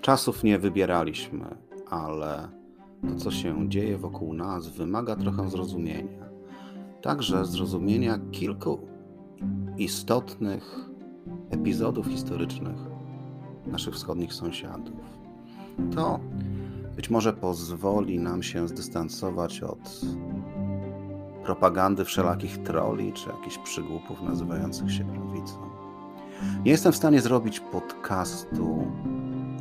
Czasów nie wybieraliśmy, ale to, co się dzieje wokół nas, wymaga trochę zrozumienia. Także zrozumienia kilku istotnych epizodów historycznych naszych wschodnich sąsiadów. To być może pozwoli nam się zdystansować od propagandy wszelakich troli czy jakichś przygłupów nazywających się prawicą. Nie jestem w stanie zrobić podcastu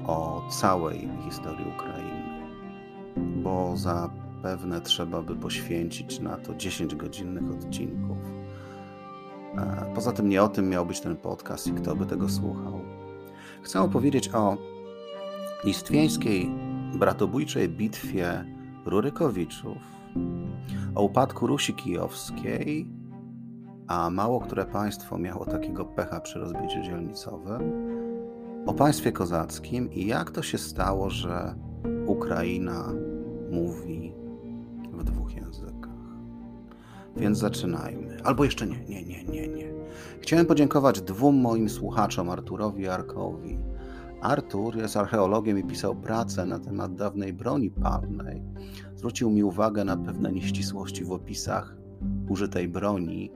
o całej historii Ukrainy, bo zapewne trzeba by poświęcić na to 10 godzinnych odcinków. E, poza tym nie o tym miał być ten podcast i kto by tego słuchał. Chcę opowiedzieć o listwieńskiej bratobójczej bitwie Rurykowiczów, o upadku Rusi Kijowskiej, a mało które państwo miało takiego pecha przy rozbiciu dzielnicowym, o państwie kozackim i jak to się stało, że Ukraina mówi w dwóch językach. Więc zaczynajmy. Albo jeszcze nie, nie, nie, nie, nie. Chciałem podziękować dwóm moim słuchaczom, Arturowi i Arkowi. Artur jest archeologiem i pisał pracę na temat dawnej broni palnej. Zwrócił mi uwagę na pewne nieścisłości w opisach użytej broni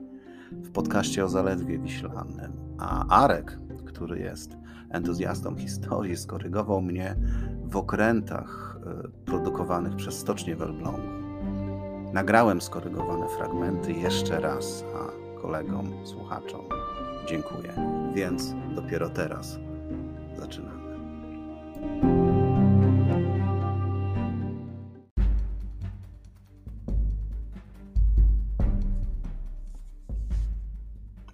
w podcaście o Zaledwie Wiślanym. A Arek, który jest entuzjastą historii, skorygował mnie w okrętach e, produkowanych przez Stocznię w. Nagrałem skorygowane fragmenty jeszcze raz, a kolegom, słuchaczom dziękuję. Więc dopiero teraz zaczynamy.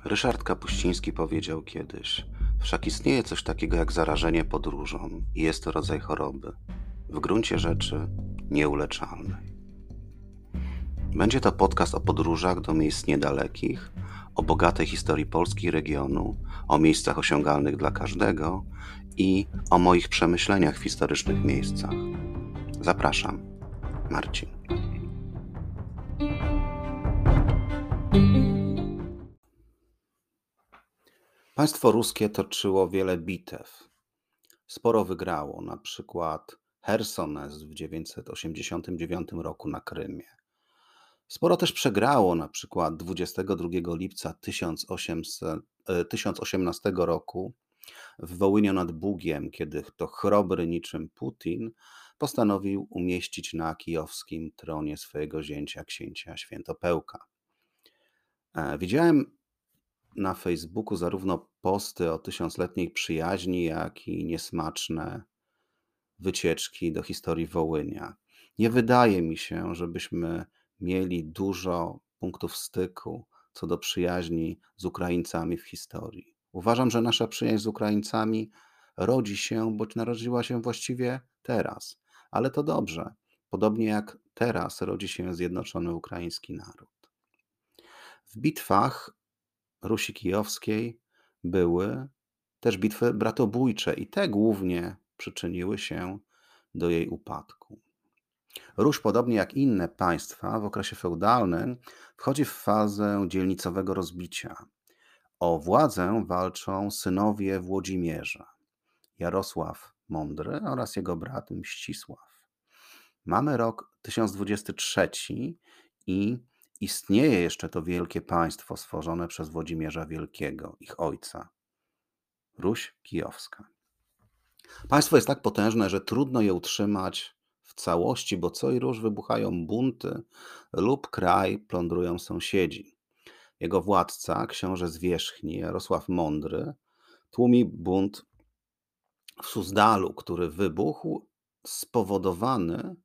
Ryszard Kapuściński powiedział kiedyś: Wszak istnieje coś takiego jak zarażenie podróżą i jest to rodzaj choroby, w gruncie rzeczy nieuleczalnej. Będzie to podcast o podróżach do miejsc niedalekich, o bogatej historii Polski regionu, o miejscach osiągalnych dla każdego i o moich przemyśleniach w historycznych miejscach. Zapraszam, Marcin. Państwo ruskie toczyło wiele bitew. Sporo wygrało, na przykład Hersones w 989 roku na Krymie. Sporo też przegrało, na przykład 22 lipca 1800, 1018 e, roku w Wołyniu nad Bugiem, kiedy to chrobry niczym Putin postanowił umieścić na kijowskim tronie swojego zięcia, księcia Świętopełka. E, widziałem na Facebooku zarówno posty o tysiącletniej przyjaźni, jak i niesmaczne wycieczki do historii Wołynia. Nie wydaje mi się, żebyśmy mieli dużo punktów styku co do przyjaźni z Ukraińcami w historii. Uważam, że nasza przyjaźń z Ukraińcami rodzi się, bądź narodziła się właściwie teraz, ale to dobrze. Podobnie jak teraz rodzi się zjednoczony ukraiński naród. W bitwach Rusi Kijowskiej były też bitwy bratobójcze i te głównie przyczyniły się do jej upadku. Rusz, podobnie jak inne państwa w okresie feudalnym, wchodzi w fazę dzielnicowego rozbicia. O władzę walczą synowie Włodzimierza, Jarosław Mądry oraz jego brat Mścisław. Mamy rok 1023 i istnieje jeszcze to wielkie państwo stworzone przez Włodzimierza Wielkiego, ich ojca, Ruś Kijowska. Państwo jest tak potężne, że trudno je utrzymać w całości, bo co i róż wybuchają bunty lub kraj plądrują sąsiedzi. Jego władca, książę zwierzchni Jarosław Mądry, tłumi bunt w Suzdalu, który wybuchł spowodowany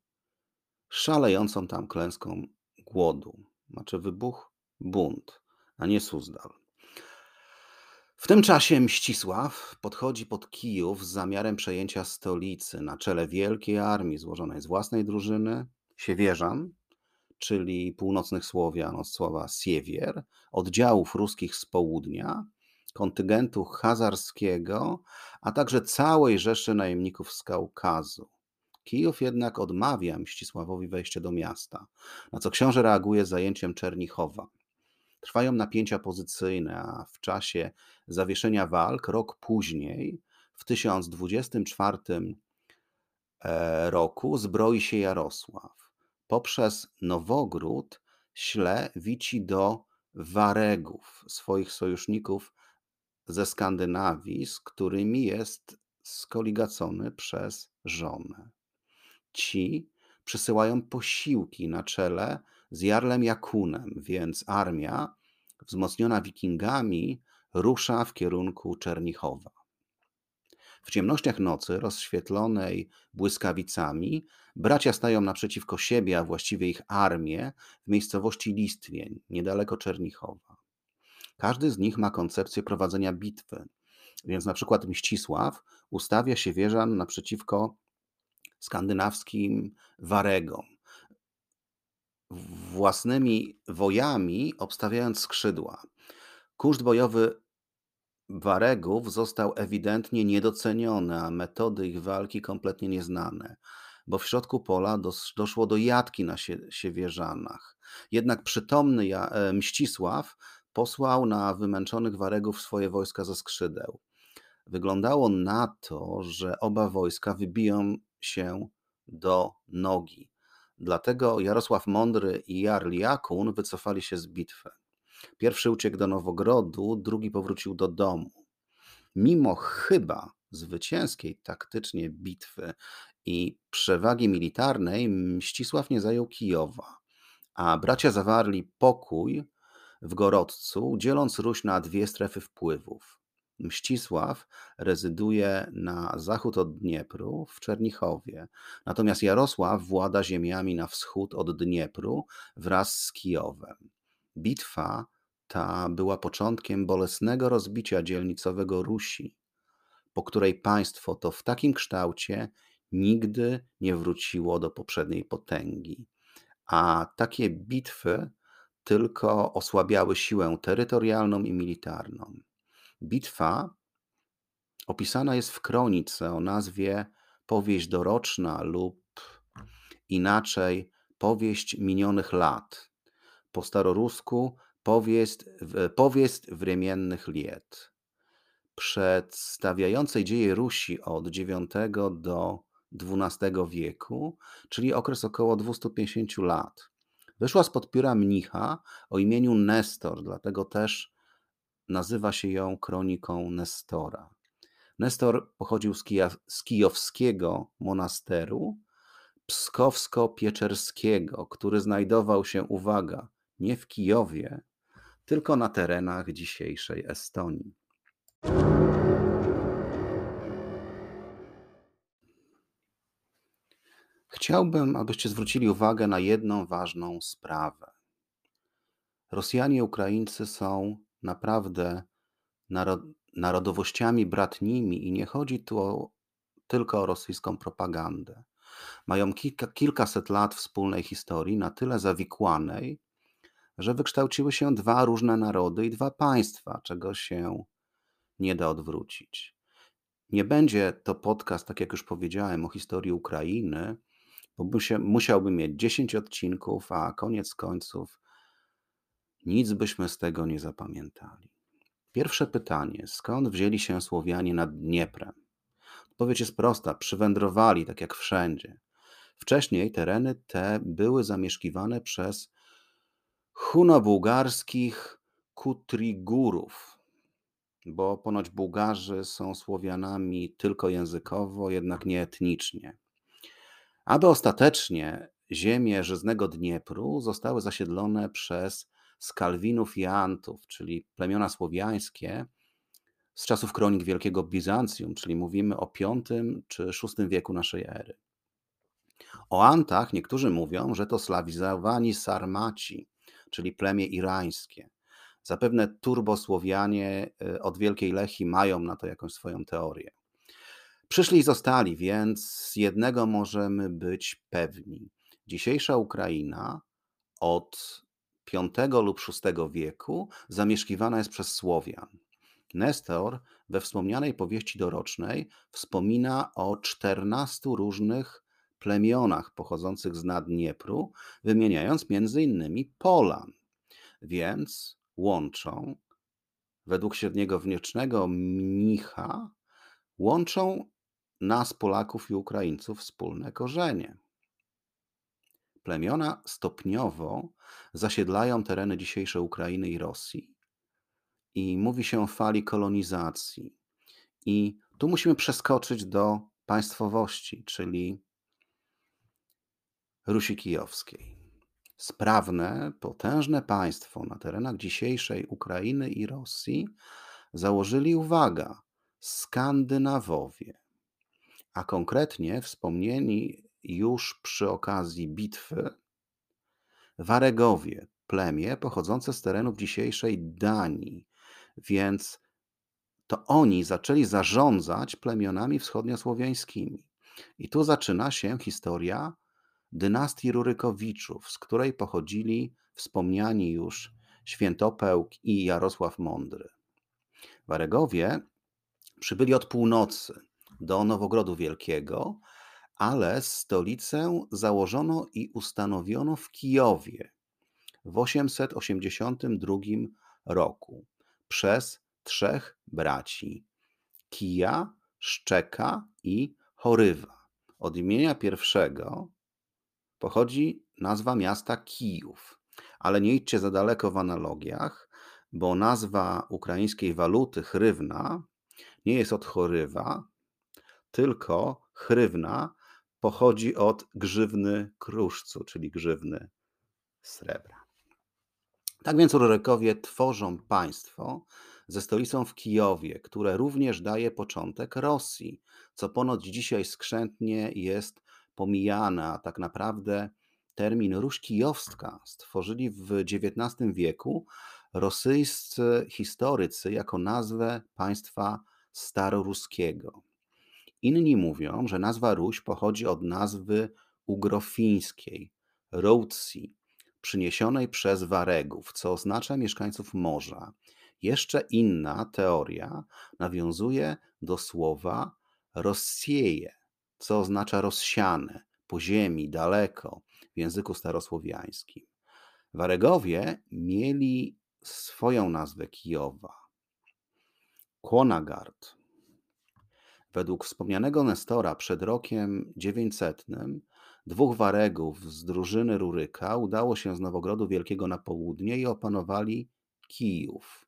szalejącą tam klęską głodu. Znaczy wybuch bunt, a nie Suzdal. W tym czasie Mścisław podchodzi pod Kijów z zamiarem przejęcia stolicy na czele wielkiej armii złożonej z własnej drużyny, siewierzan, czyli północnych Słowian od słowa siewier, oddziałów ruskich z południa, kontyngentu hazarskiego, a także całej rzeszy najemników z Kaukazu. Kijów jednak odmawia Mścisławowi wejście do miasta, na co książę reaguje zajęciem Czernichowa. Trwają napięcia pozycyjne, a w czasie zawieszenia walk, rok później, w 1024 e, roku zbroi się Jarosław. Poprzez Nowogród śle wici do Waregów, swoich sojuszników ze Skandynawii, z którymi jest skoligacony przez żonę. Ci przysyłają posiłki na czele z Jarlem Jakunem, więc armia, wzmocniona wikingami, rusza w kierunku Czernichowa. W ciemnościach nocy, rozświetlonej błyskawicami, bracia stają naprzeciwko siebie, a właściwie ich armię, w miejscowości Listwień, niedaleko Czernichowa. Każdy z nich ma koncepcję prowadzenia bitwy, więc na przykład Mścisław ustawia się wieżan naprzeciwko skandynawskim Waregom, własnymi wojami obstawiając skrzydła. Kuszt bojowy Waregów został ewidentnie niedoceniony, a metody ich walki kompletnie nieznane, bo w środku pola doszło do jatki na Siewierzanach. Jednak przytomny e, Mścisław posłał na wymęczonych Waregów swoje wojska ze skrzydeł. Wyglądało na to, że oba wojska wybiją się do nogi. Dlatego Jarosław Mądry i Jarl Jakun wycofali się z bitwy. Pierwszy uciekł do Nowogrodu, drugi powrócił do domu. Mimo chyba zwycięskiej taktycznie bitwy i przewagi militarnej, Mścisław nie zajął Kijowa, a bracia zawarli pokój w Gorodcu, dzieląc Ruś na dwie strefy wpływów. Mścisław rezyduje na zachód od Dniepru w Czernichowie, natomiast Jarosław włada ziemiami na wschód od Dniepru wraz z Kijowem. Bitwa ta była początkiem bolesnego rozbicia dzielnicowego Rusi, po której państwo to w takim kształcie nigdy nie wróciło do poprzedniej potęgi. A takie bitwy tylko osłabiały siłę terytorialną i militarną. Bitwa opisana jest w kronice o nazwie Powieść doroczna lub inaczej Powieść minionych lat. Po starorusku Powieść, powieść wremiennych liet. Przedstawiającej dzieje Rusi od IX do XII wieku, czyli okres około 250 lat. Wyszła spod pióra mnicha o imieniu Nestor, dlatego też nazywa się ją kroniką Nestora. Nestor pochodził z, z kijowskiego monasteru pskowsko-pieczerskiego, który znajdował się, uwaga, nie w Kijowie, tylko na terenach dzisiejszej Estonii. Chciałbym, abyście zwrócili uwagę na jedną ważną sprawę. Rosjanie i Ukraińcy są naprawdę narodowościami bratnimi i nie chodzi tu o, tylko o rosyjską propagandę. Mają kilka, kilkaset lat wspólnej historii, na tyle zawikłanej, że wykształciły się dwa różne narody i dwa państwa, czego się nie da odwrócić. Nie będzie to podcast, tak jak już powiedziałem, o historii Ukrainy, bo musiałbym mieć 10 odcinków, a koniec końców nic byśmy z tego nie zapamiętali. Pierwsze pytanie: skąd wzięli się Słowianie nad Dnieprem? Odpowiedź jest prosta: przywędrowali, tak jak wszędzie. Wcześniej tereny te były zamieszkiwane przez huno-bułgarskich kutrigurów, bo ponoć Bułgarzy są Słowianami tylko językowo, jednak nie etnicznie. Aby ostatecznie ziemie żyznego Dniepru zostały zasiedlone przez Skalwinów i Antów, czyli plemiona słowiańskie z czasów kronik Wielkiego Bizancjum, czyli mówimy o V czy VI wieku naszej ery. O Antach niektórzy mówią, że to slawizowani Sarmaci, czyli plemię irańskie. Zapewne turbosłowianie y, od Wielkiej Lechi mają na to jakąś swoją teorię. Przyszli i zostali, więc z jednego możemy być pewni. Dzisiejsza Ukraina od V lub VI wieku zamieszkiwana jest przez Słowian. Nestor we wspomnianej powieści dorocznej wspomina o 14 różnych plemionach pochodzących z Naddniepru, wymieniając między innymi Polan. Więc łączą, według średniego wniecznego mnicha, łączą nas, Polaków i Ukraińców, wspólne korzenie. Plemiona stopniowo zasiedlają tereny dzisiejszej Ukrainy i Rosji i mówi się o fali kolonizacji. I tu musimy przeskoczyć do państwowości, czyli Rusi Kijowskiej. Sprawne, potężne państwo na terenach dzisiejszej Ukrainy i Rosji założyli, uwaga, Skandynawowie, a konkretnie wspomnieni już przy okazji bitwy Waregowie, plemię pochodzące z terenów dzisiejszej Danii, więc to oni zaczęli zarządzać plemionami wschodniosłowiańskimi. I tu zaczyna się historia dynastii Rurykowiczów, z której pochodzili wspomniani już Świętopełk i Jarosław Mądry. Waregowie przybyli od północy do Nowogrodu Wielkiego, ale stolicę założono i ustanowiono w Kijowie w 882 roku przez trzech braci Kija, Szczeka i Chorywa. Od imienia pierwszego pochodzi nazwa miasta Kijów, ale nie idźcie za daleko w analogiach, bo nazwa ukraińskiej waluty hrywna nie jest od chorywa, tylko hrywna pochodzi od grzywny kruszcu, czyli grzywny srebra. Tak więc Rurykowie tworzą państwo ze stolicą w Kijowie, które również daje początek Rosji, co ponoć dzisiaj skrzętnie jest pomijane, a tak naprawdę termin Ruś Kijowska stworzyli w XIX wieku rosyjscy historycy jako nazwę państwa staroruskiego. Inni mówią, że nazwa Ruś pochodzi od nazwy ugrofińskiej, Routsi, przyniesionej przez Waregów, co oznacza mieszkańców morza. Jeszcze inna teoria nawiązuje do słowa Rossieje, co oznacza rozsiane, po ziemi, daleko w języku starosłowiańskim. Waregowie mieli swoją nazwę Kijowa. Kłonagard. Według wspomnianego Nestora przed rokiem 900 dwóch Waregów z drużyny Ruryka udało się z Nowogrodu Wielkiego na południe i opanowali Kijów.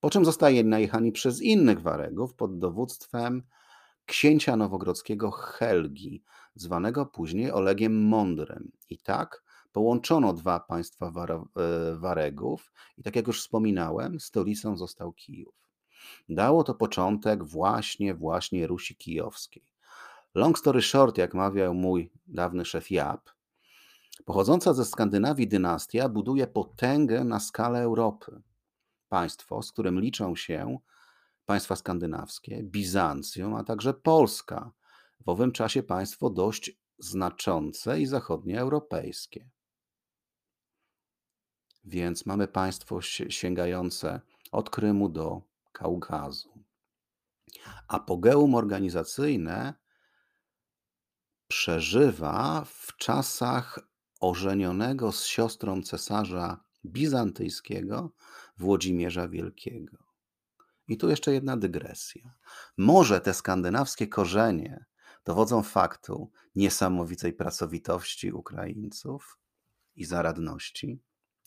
Po czym zostali najechani przez innych Waregów pod dowództwem księcia nowogrodzkiego Helgi, zwanego później Olegiem Mądrym. I tak połączono dwa państwa e, Waregów i tak jak już wspominałem, stolicą został Kijów. Dało to początek właśnie, właśnie Rusi Kijowskiej. Long story short, jak mawiał mój dawny szef Jap, pochodząca ze Skandynawii dynastia buduje potęgę na skalę Europy. Państwo, z którym liczą się państwa skandynawskie, Bizancjum, a także Polska, w owym czasie państwo dość znaczące i zachodnioeuropejskie. Więc mamy państwo sięgające od Krymu do Kaukazu. Apogeum organizacyjne przeżywa w czasach ożenionego z siostrą cesarza bizantyjskiego Włodzimierza Wielkiego. I tu jeszcze jedna dygresja. Może te skandynawskie korzenie dowodzą faktu niesamowitej pracowitości Ukraińców i zaradności?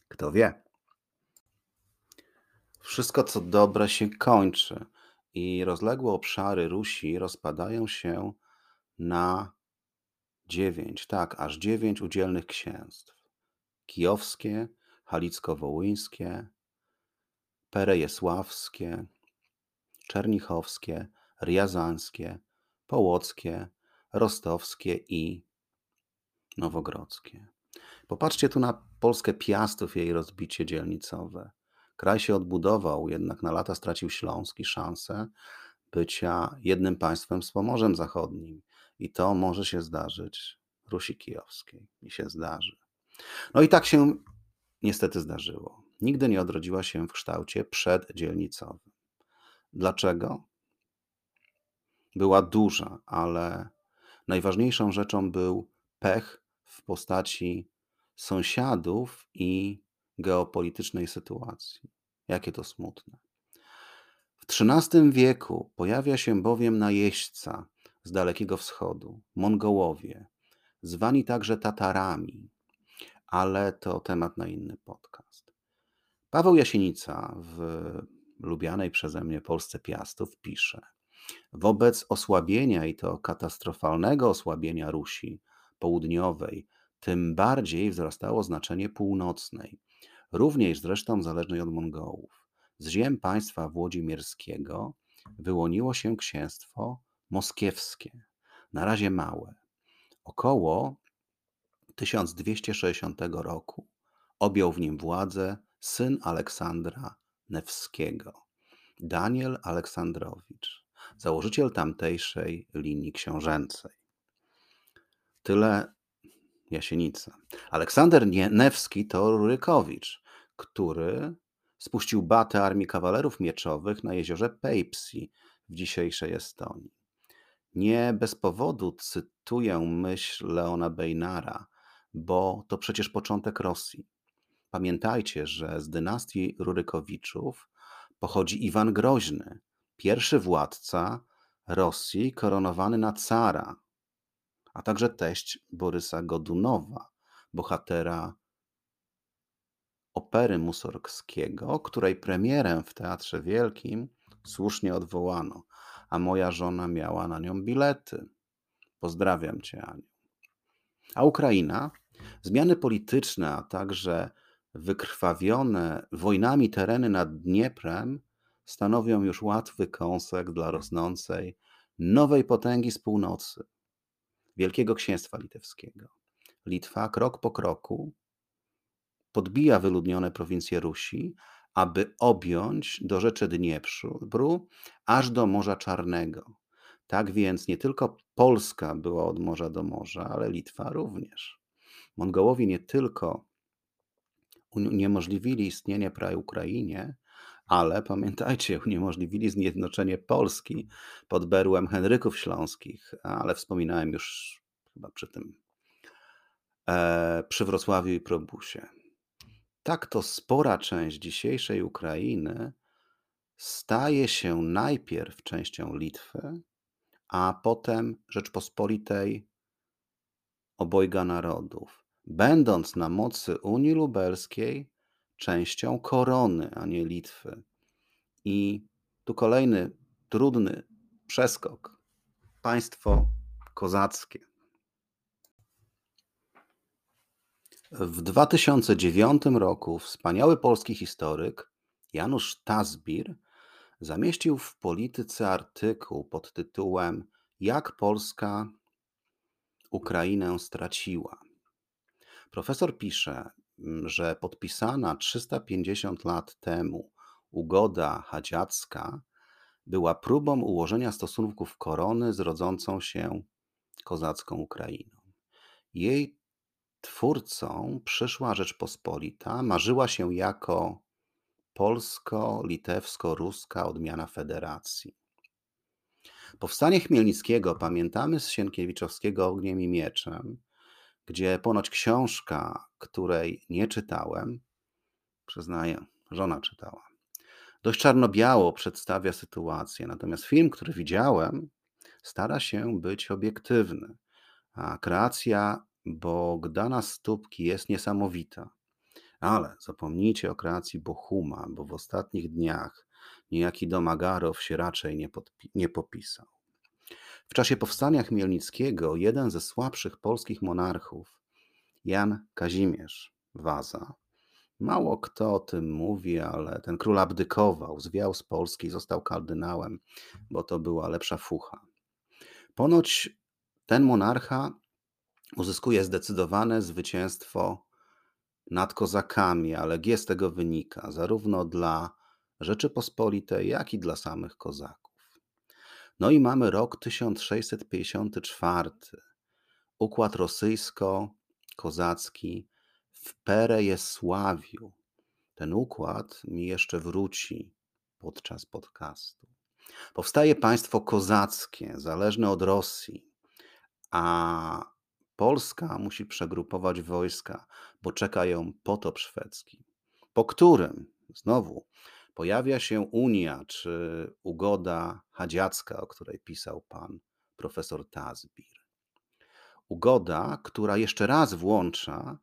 Kto wie? Wszystko, co dobre, się kończy, i rozległe obszary Rusi rozpadają się na dziewięć, tak, aż dziewięć udzielnych księstw: kijowskie, halicko-wołyńskie, perejesławskie, czernichowskie, riazanskie, połockie, rostowskie i nowogrodzkie. Popatrzcie tu na Polskę Piastów jej rozbicie dzielnicowe. Kraj się odbudował, jednak na lata stracił Śląsk i szansę bycia jednym państwem z Pomorzem Zachodnim. I to może się zdarzyć Rusi Kijowskiej. I się zdarzy. No i tak się niestety zdarzyło. Nigdy nie odrodziła się w kształcie przeddzielnicowym. Dlaczego? Była duża, ale najważniejszą rzeczą był pech w postaci sąsiadów i geopolitycznej sytuacji. Jakie to smutne. W XIII wieku pojawia się bowiem najeźdźca z Dalekiego Wschodu, Mongołowie, zwani także Tatarami, ale to temat na inny podcast. Paweł Jasienica w lubianej przeze mnie Polsce Piastów pisze: Wobec osłabienia i to katastrofalnego osłabienia Rusi południowej, tym bardziej wzrastało znaczenie północnej, również zresztą zależnej od Mongołów. Z ziem państwa włodzimierskiego wyłoniło się księstwo moskiewskie, na razie małe. Około 1260 roku objął w nim władzę syn Aleksandra Newskiego, Daniel Aleksandrowicz, założyciel tamtejszej linii książęcej. Tyle Jasienica. Aleksander Newski to Rurykowicz, który spuścił batę armii kawalerów mieczowych na jeziorze Peipsi w dzisiejszej Estonii. Nie bez powodu cytuję myśl Leona Bejnara, bo to przecież początek Rosji. Pamiętajcie, że z dynastii Rurykowiczów pochodzi Iwan Groźny, pierwszy władca Rosji koronowany na cara, a także teść Borysa Godunowa, bohatera opery Musorgskiego, której premierę w Teatrze Wielkim słusznie odwołano, a moja żona miała na nią bilety. Pozdrawiam cię, Aniu. A Ukraina? Zmiany polityczne, a także wykrwawione wojnami tereny nad Dnieprem stanowią już łatwy kąsek dla rosnącej nowej potęgi z północy, Wielkiego Księstwa Litewskiego. Litwa krok po kroku podbija wyludnione prowincje Rusi, aby objąć do rzeczy Dniepru aż do Morza Czarnego. Tak więc nie tylko Polska była od morza do morza, ale Litwa również. Mongołowie nie tylko uniemożliwili istnienie Ukrainie, ale pamiętajcie, uniemożliwili zjednoczenie Polski pod berłem Henryków Śląskich, ale wspominałem już chyba przy tym, e, przy Wrocławiu i Probusie. Tak to spora część dzisiejszej Ukrainy staje się najpierw częścią Litwy, a potem Rzeczpospolitej obojga narodów, będąc na mocy Unii Lubelskiej częścią korony, a nie Litwy. I tu kolejny trudny przeskok. Państwo kozackie. W 2009 roku wspaniały polski historyk Janusz Tazbir zamieścił w Polityce artykuł pod tytułem Jak Polska Ukrainę straciła. Profesor pisze, że podpisana 350 lat temu ugoda hadziacka była próbą ułożenia stosunków korony z rodzącą się kozacką Ukrainą. Jej twórcą przyszła Rzeczpospolita marzyła się jako polsko-litewsko-ruska odmiana federacji. Powstanie Chmielnickiego pamiętamy z Sienkiewiczowskiego Ogniem i Mieczem, gdzie ponoć książka, której nie czytałem, przyznaję, żona czytała, dość czarno-biało przedstawia sytuację, natomiast film, który widziałem, stara się być obiektywny, a kreacja Bogdana Stópki jest niesamowita. Ale zapomnijcie o kreacji Bohuma, bo w ostatnich dniach niejaki Domagarow się raczej nie, nie popisał. W czasie powstania Chmielnickiego jeden ze słabszych polskich monarchów, Jan Kazimierz Waza, mało kto o tym mówi, ale ten król abdykował, zwiał z Polski i został kardynałem, bo to była lepsza fucha. Ponoć ten monarcha uzyskuje zdecydowane zwycięstwo nad kozakami, ale G z tego wynika, zarówno dla Rzeczypospolitej, jak i dla samych kozaków. No i mamy rok 1654. Układ rosyjsko-kozacki w Perejesławiu. Ten układ mi jeszcze wróci podczas podcastu. Powstaje państwo kozackie, zależne od Rosji, a Polska musi przegrupować wojska, bo czeka ją potop szwedzki, po którym znowu pojawia się Unia czy ugoda hadziacka, o której pisał pan profesor Tazbir. Ugoda, która jeszcze raz włącza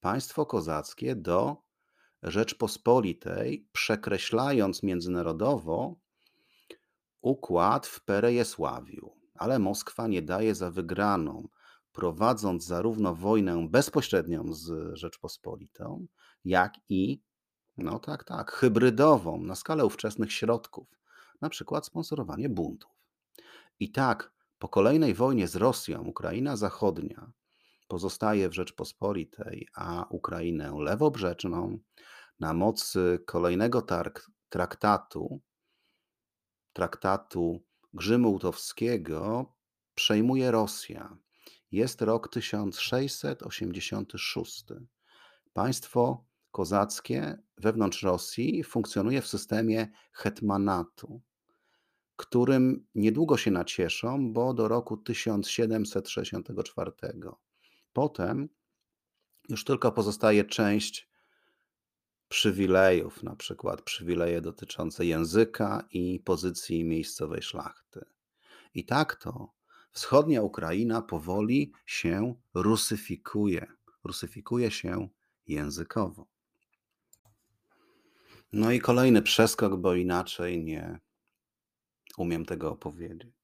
państwo kozackie do Rzeczpospolitej, przekreślając międzynarodowo układ w Perejesławiu, ale Moskwa nie daje za wygraną, prowadząc zarówno wojnę bezpośrednią z Rzeczpospolitą, jak i, no tak, tak, hybrydową na skalę ówczesnych środków, na przykład sponsorowanie buntów. I tak, po kolejnej wojnie z Rosją, Ukraina Zachodnia pozostaje w Rzeczpospolitej, a Ukrainę lewobrzeczną na mocy kolejnego traktatu, traktatu Grzymułtowskiego, przejmuje Rosja. Jest rok 1686. Państwo kozackie wewnątrz Rosji funkcjonuje w systemie hetmanatu, którym niedługo się nacieszą, bo do roku 1764. Potem już tylko pozostaje część przywilejów, na przykład przywileje dotyczące języka i pozycji miejscowej szlachty. I tak to wschodnia Ukraina powoli się rusyfikuje. Rusyfikuje się językowo. No i kolejny przeskok, bo inaczej nie umiem tego opowiedzieć.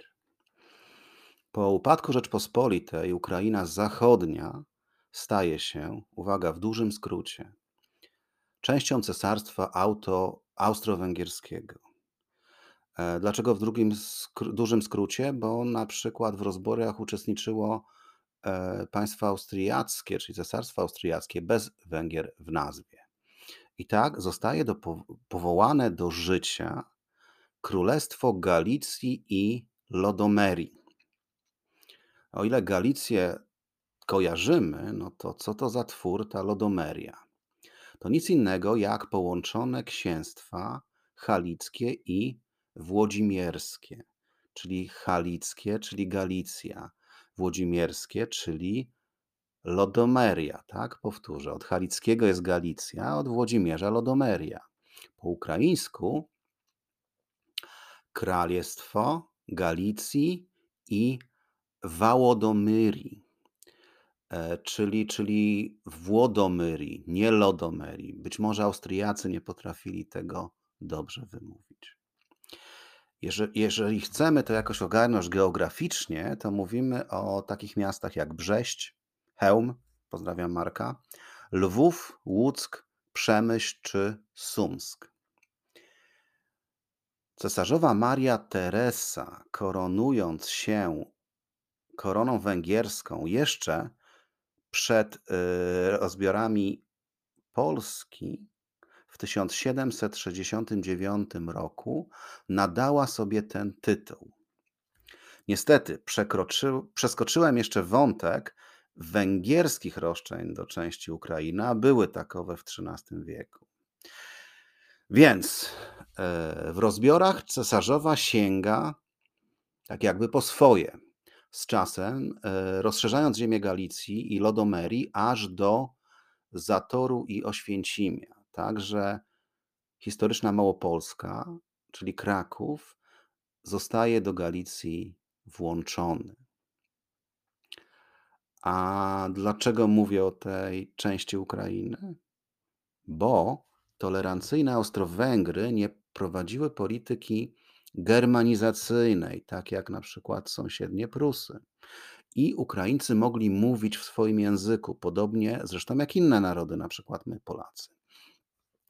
Po upadku Rzeczpospolitej Ukraina Zachodnia staje się, uwaga, w dużym skrócie, częścią cesarstwa auto austro-węgierskiego. E, dlaczego w drugim skr dużym skrócie? Bo na przykład w rozborach uczestniczyło e, państwo austriackie, czyli cesarstwo austriackie bez Węgier w nazwie. I tak zostaje do, powołane do życia Królestwo Galicji i Lodomerii. O ile Galicję kojarzymy, no to co to za twór ta Lodomeria? To nic innego jak połączone księstwa halickie i włodzimierskie, czyli halickie, czyli Galicja, włodzimierskie, czyli Lodomeria, tak? Powtórzę, od halickiego jest Galicja, od Włodzimierza Lodomeria. Po ukraińsku Królestwo Galicji i Wałodomyrii, e, czyli, czyli Włodomyrii, nie Lodomerii. Być może Austriacy nie potrafili tego dobrze wymówić. Jeżeli, jeżeli chcemy to jakoś ogarnąć geograficznie, to mówimy o takich miastach jak Brześć, Chełm, pozdrawiam Marka, Lwów, Łuck, Przemyśl czy Sumsk. Cesarzowa Maria Teresa, koronując się koroną węgierską jeszcze przed y, rozbiorami Polski w 1769 roku, nadała sobie ten tytuł. Niestety, przeskoczyłem jeszcze wątek węgierskich roszczeń do części Ukrainy, a były takowe w XIII wieku. Więc e, w rozbiorach cesarzowa sięga tak jakby po swoje. Z czasem e, rozszerzając ziemię Galicji i Lodomerii aż do Zatoru i Oświęcimia. Także historyczna Małopolska, czyli Kraków, zostaje do Galicji włączony. A dlaczego mówię o tej części Ukrainy? Bo tolerancyjne Austro-Węgry nie prowadziły polityki germanizacyjnej, tak jak na przykład sąsiednie Prusy. I Ukraińcy mogli mówić w swoim języku, podobnie zresztą jak inne narody, na przykład my Polacy.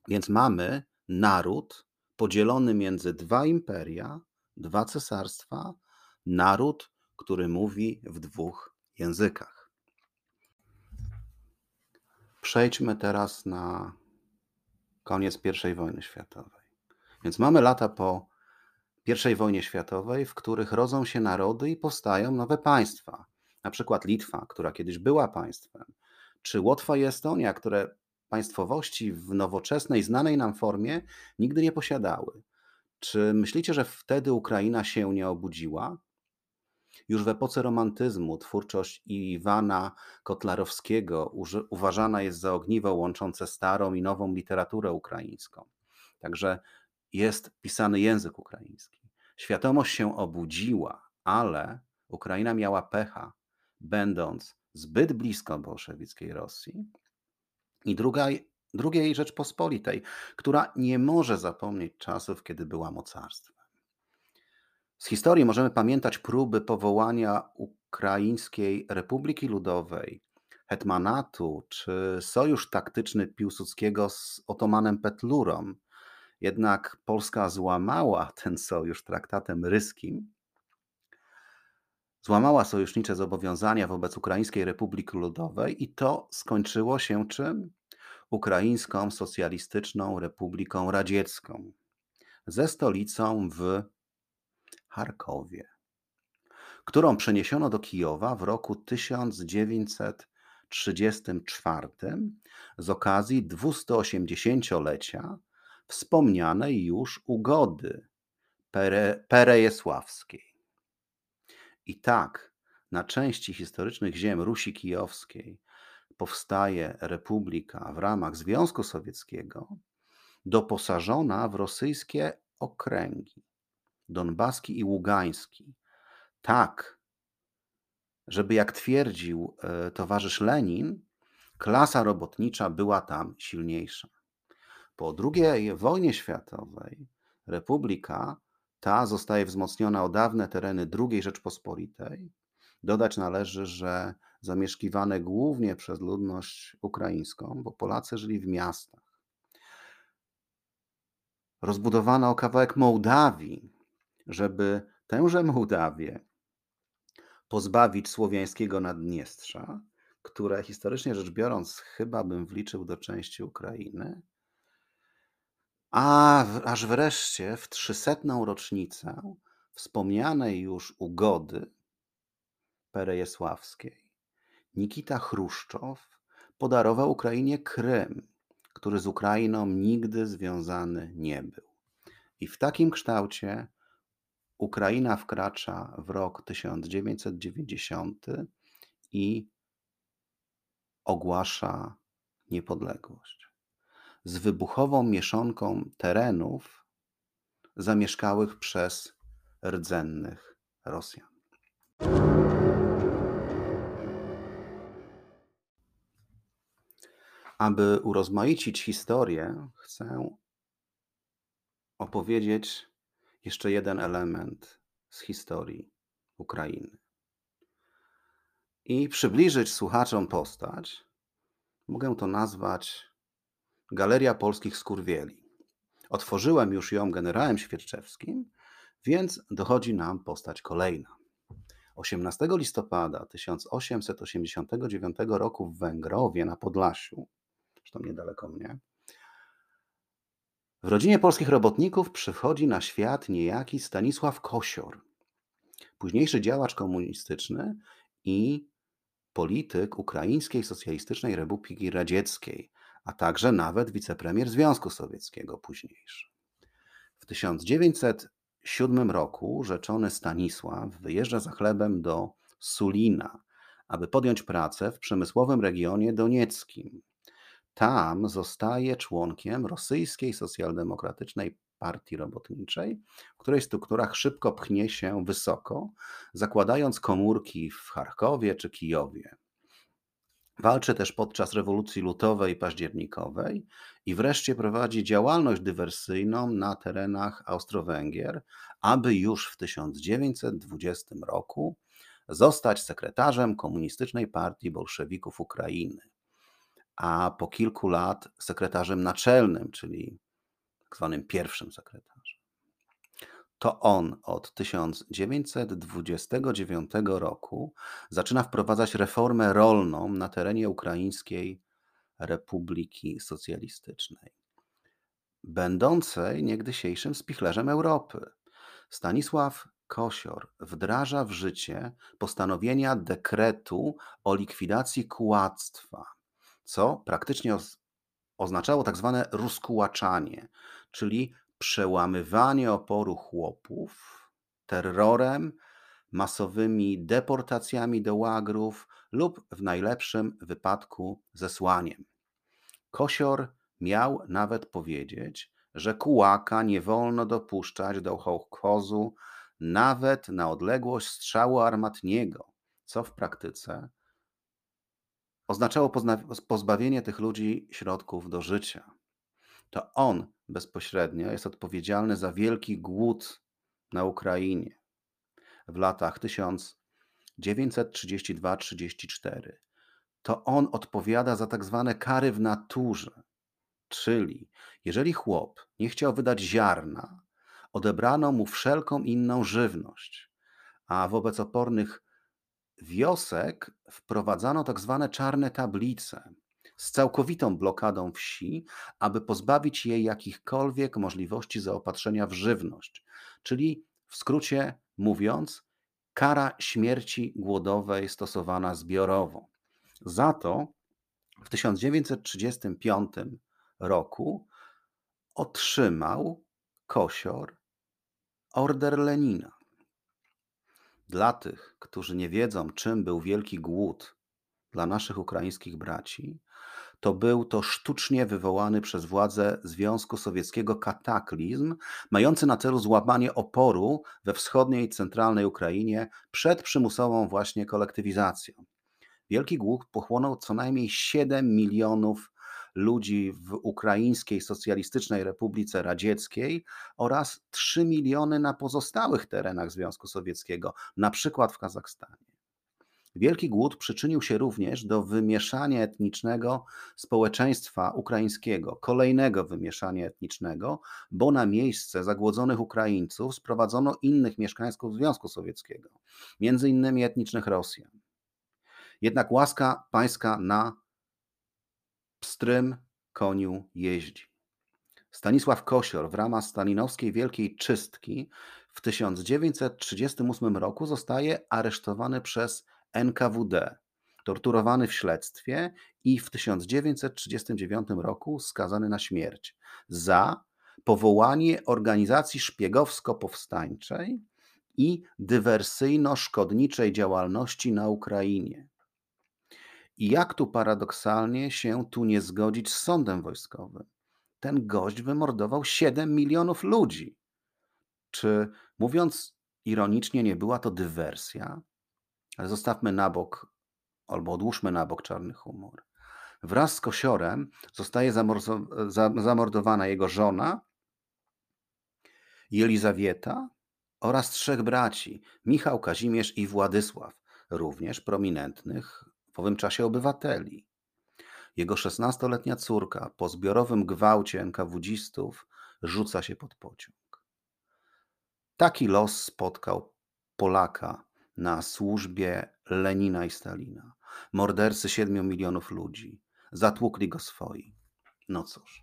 Więc mamy naród podzielony między dwa imperia, dwa cesarstwa, naród, który mówi w dwóch językach. Przejdźmy teraz na koniec I wojny światowej. Więc mamy lata po I wojnie światowej, w których rodzą się narody i powstają nowe państwa. Na przykład Litwa, która kiedyś była państwem, czy Łotwa i Estonia, które państwowości w nowoczesnej, znanej nam formie nigdy nie posiadały. Czy myślicie, że wtedy Ukraina się nie obudziła? Już w epoce romantyzmu twórczość Iwana Kotlarowskiego uważana jest za ogniwo łączące starą i nową literaturę ukraińską. Także jest pisany język ukraiński. Świadomość się obudziła, ale Ukraina miała pecha, będąc zbyt blisko bolszewickiej Rosji i druga, drugiej Rzeczpospolitej, która nie może zapomnieć czasów, kiedy była mocarstwem. Z historii możemy pamiętać próby powołania Ukraińskiej Republiki Ludowej, hetmanatu czy sojusz taktyczny Piłsudskiego z otomanem Petlurą. Jednak Polska złamała ten sojusz traktatem ryskim, złamała sojusznicze zobowiązania wobec Ukraińskiej Republiki Ludowej i to skończyło się czym? Ukraińską Socjalistyczną Republiką Radziecką ze stolicą w Charkowie, którą przeniesiono do Kijowa w roku 1934 z okazji 280-lecia wspomnianej już ugody Pere, Perejesławskiej. I tak na części historycznych ziem Rusi Kijowskiej powstaje republika w ramach Związku Sowieckiego, doposażona w rosyjskie okręgi donbaski i ługański. Tak, żeby jak twierdził e, towarzysz Lenin, klasa robotnicza była tam silniejsza. Po II wojnie światowej republika ta zostaje wzmocniona o dawne tereny II Rzeczpospolitej. Dodać należy, że zamieszkiwane głównie przez ludność ukraińską, bo Polacy żyli w miastach. Rozbudowano o kawałek Mołdawii, żeby tęże Mołdawię pozbawić słowiańskiego Naddniestrza, które historycznie rzecz biorąc chyba bym wliczył do części Ukrainy, a w, aż wreszcie w trzysetną rocznicę wspomnianej już ugody perejesławskiej Nikita Chruszczow podarował Ukrainie Krym, który z Ukrainą nigdy związany nie był. I w takim kształcie Ukraina wkracza w rok 1990 i ogłasza niepodległość. Z wybuchową mieszanką terenów zamieszkałych przez rdzennych Rosjan. Aby urozmaicić historię, chcę opowiedzieć jeszcze jeden element z historii Ukrainy. I przybliżyć słuchaczom postać, mogę to nazwać Galeria Polskich Skurwieli. Otworzyłem już ją generałem Świerczewskim, więc dochodzi nam postać kolejna. 18 listopada 1889 roku w Węgrowie na Podlasiu, zresztą niedaleko mnie, w rodzinie polskich robotników przychodzi na świat niejaki Stanisław Kosior, późniejszy działacz komunistyczny i polityk Ukraińskiej Socjalistycznej Republiki Radzieckiej, a także nawet wicepremier Związku Sowieckiego późniejszy. W 1907 roku rzeczony Stanisław wyjeżdża za chlebem do Sulina, aby podjąć pracę w przemysłowym regionie donieckim, tam zostaje członkiem rosyjskiej socjaldemokratycznej partii robotniczej, w której strukturach szybko pchnie się wysoko, zakładając komórki w Charkowie czy Kijowie. Walczy też podczas rewolucji lutowej i październikowej i wreszcie prowadzi działalność dywersyjną na terenach Austro-Węgier, aby już w 1920 roku zostać sekretarzem Komunistycznej Partii Bolszewików Ukrainy a po kilku lat sekretarzem naczelnym, czyli tak zwanym pierwszym sekretarzem. To on od 1929 roku zaczyna wprowadzać reformę rolną na terenie Ukraińskiej Republiki Socjalistycznej, będącej niegdysiejszym spichlerzem Europy. Stanisław Kosior wdraża w życie postanowienia dekretu o likwidacji kułactwa co praktycznie oznaczało tak zwane ruskułaczanie, czyli przełamywanie oporu chłopów terrorem, masowymi deportacjami do łagrów lub w najlepszym wypadku zesłaniem. Kosior miał nawet powiedzieć, że kułaka nie wolno dopuszczać do hołkozu nawet na odległość strzału armatniego, co w praktyce oznaczało pozbawienie tych ludzi środków do życia. To on bezpośrednio jest odpowiedzialny za wielki głód na Ukrainie w latach 1932-34. To on odpowiada za tak zwane kary w naturze, czyli jeżeli chłop nie chciał wydać ziarna, odebrano mu wszelką inną żywność, a wobec opornych wiosek wprowadzano tak zwane czarne tablice z całkowitą blokadą wsi, aby pozbawić jej jakichkolwiek możliwości zaopatrzenia w żywność. Czyli w skrócie mówiąc, kara śmierci głodowej stosowana zbiorowo. Za to w 1935 roku otrzymał Kosior Order Lenina. Dla tych, którzy nie wiedzą, czym był wielki głód dla naszych ukraińskich braci, to był to sztucznie wywołany przez władze Związku Sowieckiego kataklizm, mający na celu złamanie oporu we wschodniej i centralnej Ukrainie przed przymusową właśnie kolektywizacją. Wielki głód pochłonął co najmniej 7 milionów ludzi w Ukraińskiej Socjalistycznej Republice Radzieckiej oraz 3 miliony na pozostałych terenach Związku Sowieckiego, na przykład w Kazachstanie. Wielki Głód przyczynił się również do wymieszania etnicznego społeczeństwa ukraińskiego, kolejnego wymieszania etnicznego, bo na miejsce zagłodzonych Ukraińców sprowadzono innych mieszkańców Związku Sowieckiego, między innymi etnicznych Rosjan. Jednak łaska pańska na pstrym koniu jeździ. Stanisław Kosior w ramach stalinowskiej Wielkiej Czystki w 1938 roku zostaje aresztowany przez NKWD, torturowany w śledztwie i w 1939 roku skazany na śmierć za powołanie organizacji szpiegowsko-powstańczej i dywersyjno-szkodniczej działalności na Ukrainie. I jak tu paradoksalnie się tu nie zgodzić z sądem wojskowym? Ten gość wymordował 7 milionów ludzi. Czy mówiąc ironicznie, nie była to dywersja? Ale zostawmy na bok, albo odłóżmy na bok czarny humor. Wraz z kosiorem zostaje zamordowana jego żona, Jelizawieta oraz trzech braci, Michał, Kazimierz i Władysław, również prominentnych w owym czasie obywateli. Jego szesnastoletnia córka po zbiorowym gwałcie NKWdzistów rzuca się pod pociąg. Taki los spotkał Polaka na służbie Lenina i Stalina. Mordercy siedmiu milionów ludzi. Zatłukli go swoi. No cóż.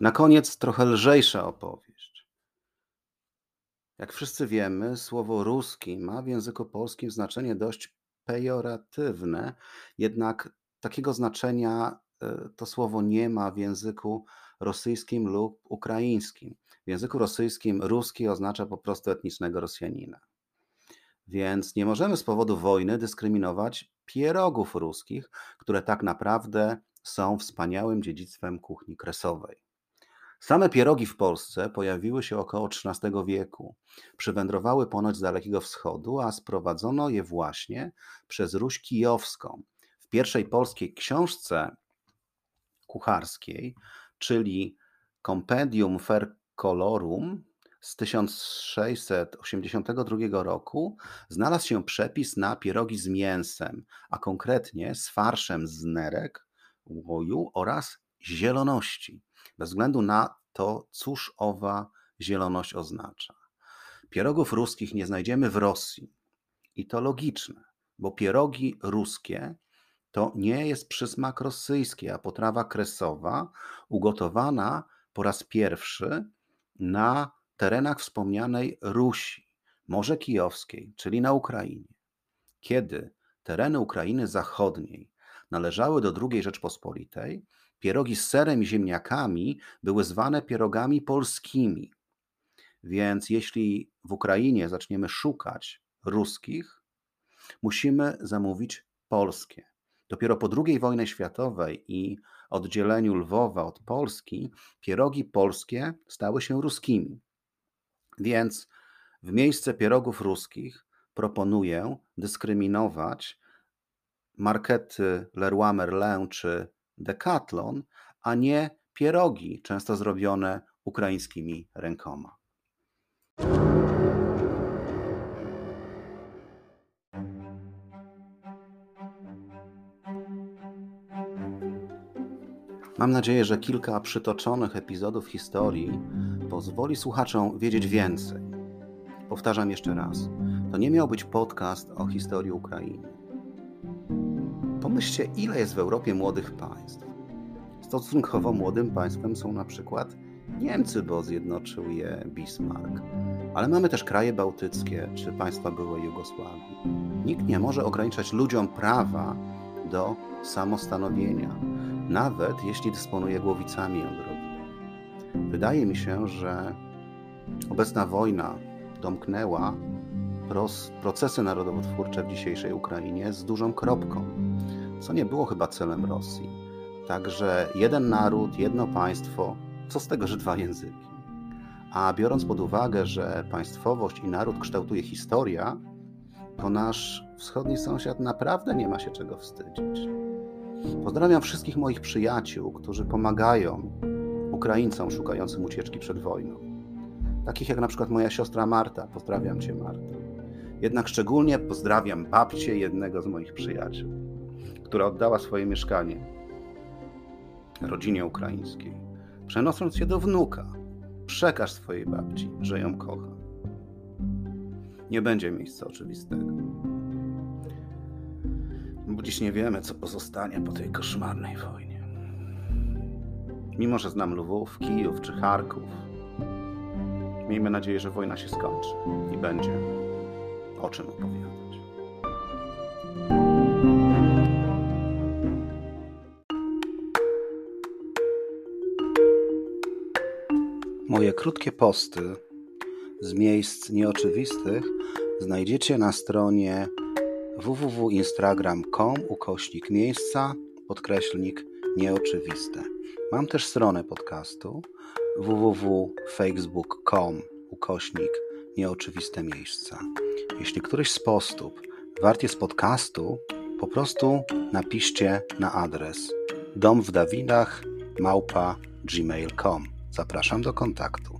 Na koniec trochę lżejsza opowieść. Jak wszyscy wiemy, słowo ruski ma w języku polskim znaczenie dość pejoratywne, jednak takiego znaczenia e, to słowo nie ma w języku rosyjskim lub ukraińskim. W języku rosyjskim ruski oznacza po prostu etnicznego Rosjanina. Więc nie możemy z powodu wojny dyskryminować pierogów ruskich, które tak naprawdę są wspaniałym dziedzictwem kuchni kresowej. Same pierogi w Polsce pojawiły się około XIII wieku. Przywędrowały ponoć z Dalekiego Wschodu, a sprowadzono je właśnie przez Ruś Kijowską. W pierwszej polskiej książce kucharskiej czyli Compendium Fercolorum z 1682 roku znalazł się przepis na pierogi z mięsem, a konkretnie z farszem z nerek, łoju oraz zieloności, bez względu na to, cóż owa zieloność oznacza. Pierogów ruskich nie znajdziemy w Rosji i to logiczne, bo pierogi ruskie to nie jest przysmak rosyjski, a potrawa kresowa ugotowana po raz pierwszy na terenach wspomnianej Rusi, Morze Kijowskiej, czyli na Ukrainie. Kiedy tereny Ukrainy Zachodniej należały do II Rzeczpospolitej, pierogi z serem i ziemniakami były zwane pierogami polskimi. Więc jeśli w Ukrainie zaczniemy szukać ruskich, musimy zamówić polskie. Dopiero po II wojnie światowej i oddzieleniu Lwowa od Polski pierogi polskie stały się ruskimi. Więc w miejsce pierogów ruskich proponuję dyskryminować markety Leroy Merlin czy Decathlon, a nie pierogi, często zrobione ukraińskimi rękoma. Mam nadzieję, że kilka przytoczonych epizodów historii pozwoli słuchaczom wiedzieć więcej. Powtarzam jeszcze raz, to nie miał być podcast o historii Ukrainy. Pomyślcie, ile jest w Europie młodych państw. Stosunkowo młodym państwem są na przykład Niemcy, bo zjednoczył je Bismarck. Ale mamy też kraje bałtyckie czy państwa byłej Jugosławii. Nikt nie może ograniczać ludziom prawa do samostanowienia, nawet jeśli dysponuje głowicami jądrowymi. Wydaje mi się, że obecna wojna domknęła procesy narodowotwórcze w dzisiejszej Ukrainie z dużą kropką, co nie było chyba celem Rosji. Także jeden naród, jedno państwo, co z tego, że dwa języki. A biorąc pod uwagę, że państwowość i naród kształtuje historia, to nasz wschodni sąsiad naprawdę nie ma się czego wstydzić. Pozdrawiam wszystkich moich przyjaciół, którzy pomagają Ukraińcom szukającym ucieczki przed wojną. Takich jak na przykład moja siostra Marta. Pozdrawiam cię, Marta. Jednak szczególnie pozdrawiam babcię jednego z moich przyjaciół, która oddała swoje mieszkanie rodzinie ukraińskiej, przenosząc je do wnuka. Przekaż swojej babci, że ją kocha. Nie będzie miejsca oczywistego bo dziś nie wiemy, co pozostanie po tej koszmarnej wojnie. Mimo, że znam Lwów, Kijów czy Charków, miejmy nadzieję, że wojna się skończy i będzie o czym opowiadać. Krótkie posty z miejsc nieoczywistych znajdziecie na stronie www.instagram.com ukośnik miejsca podkreślnik nieoczywiste. Mam też stronę podcastu www.facebook.com ukośnik nieoczywiste miejsca. Jeśli któryś z postów wart jest podcastu, po prostu napiszcie na adres dom w Dawidach małpa gmail.com. Zapraszam do kontaktu.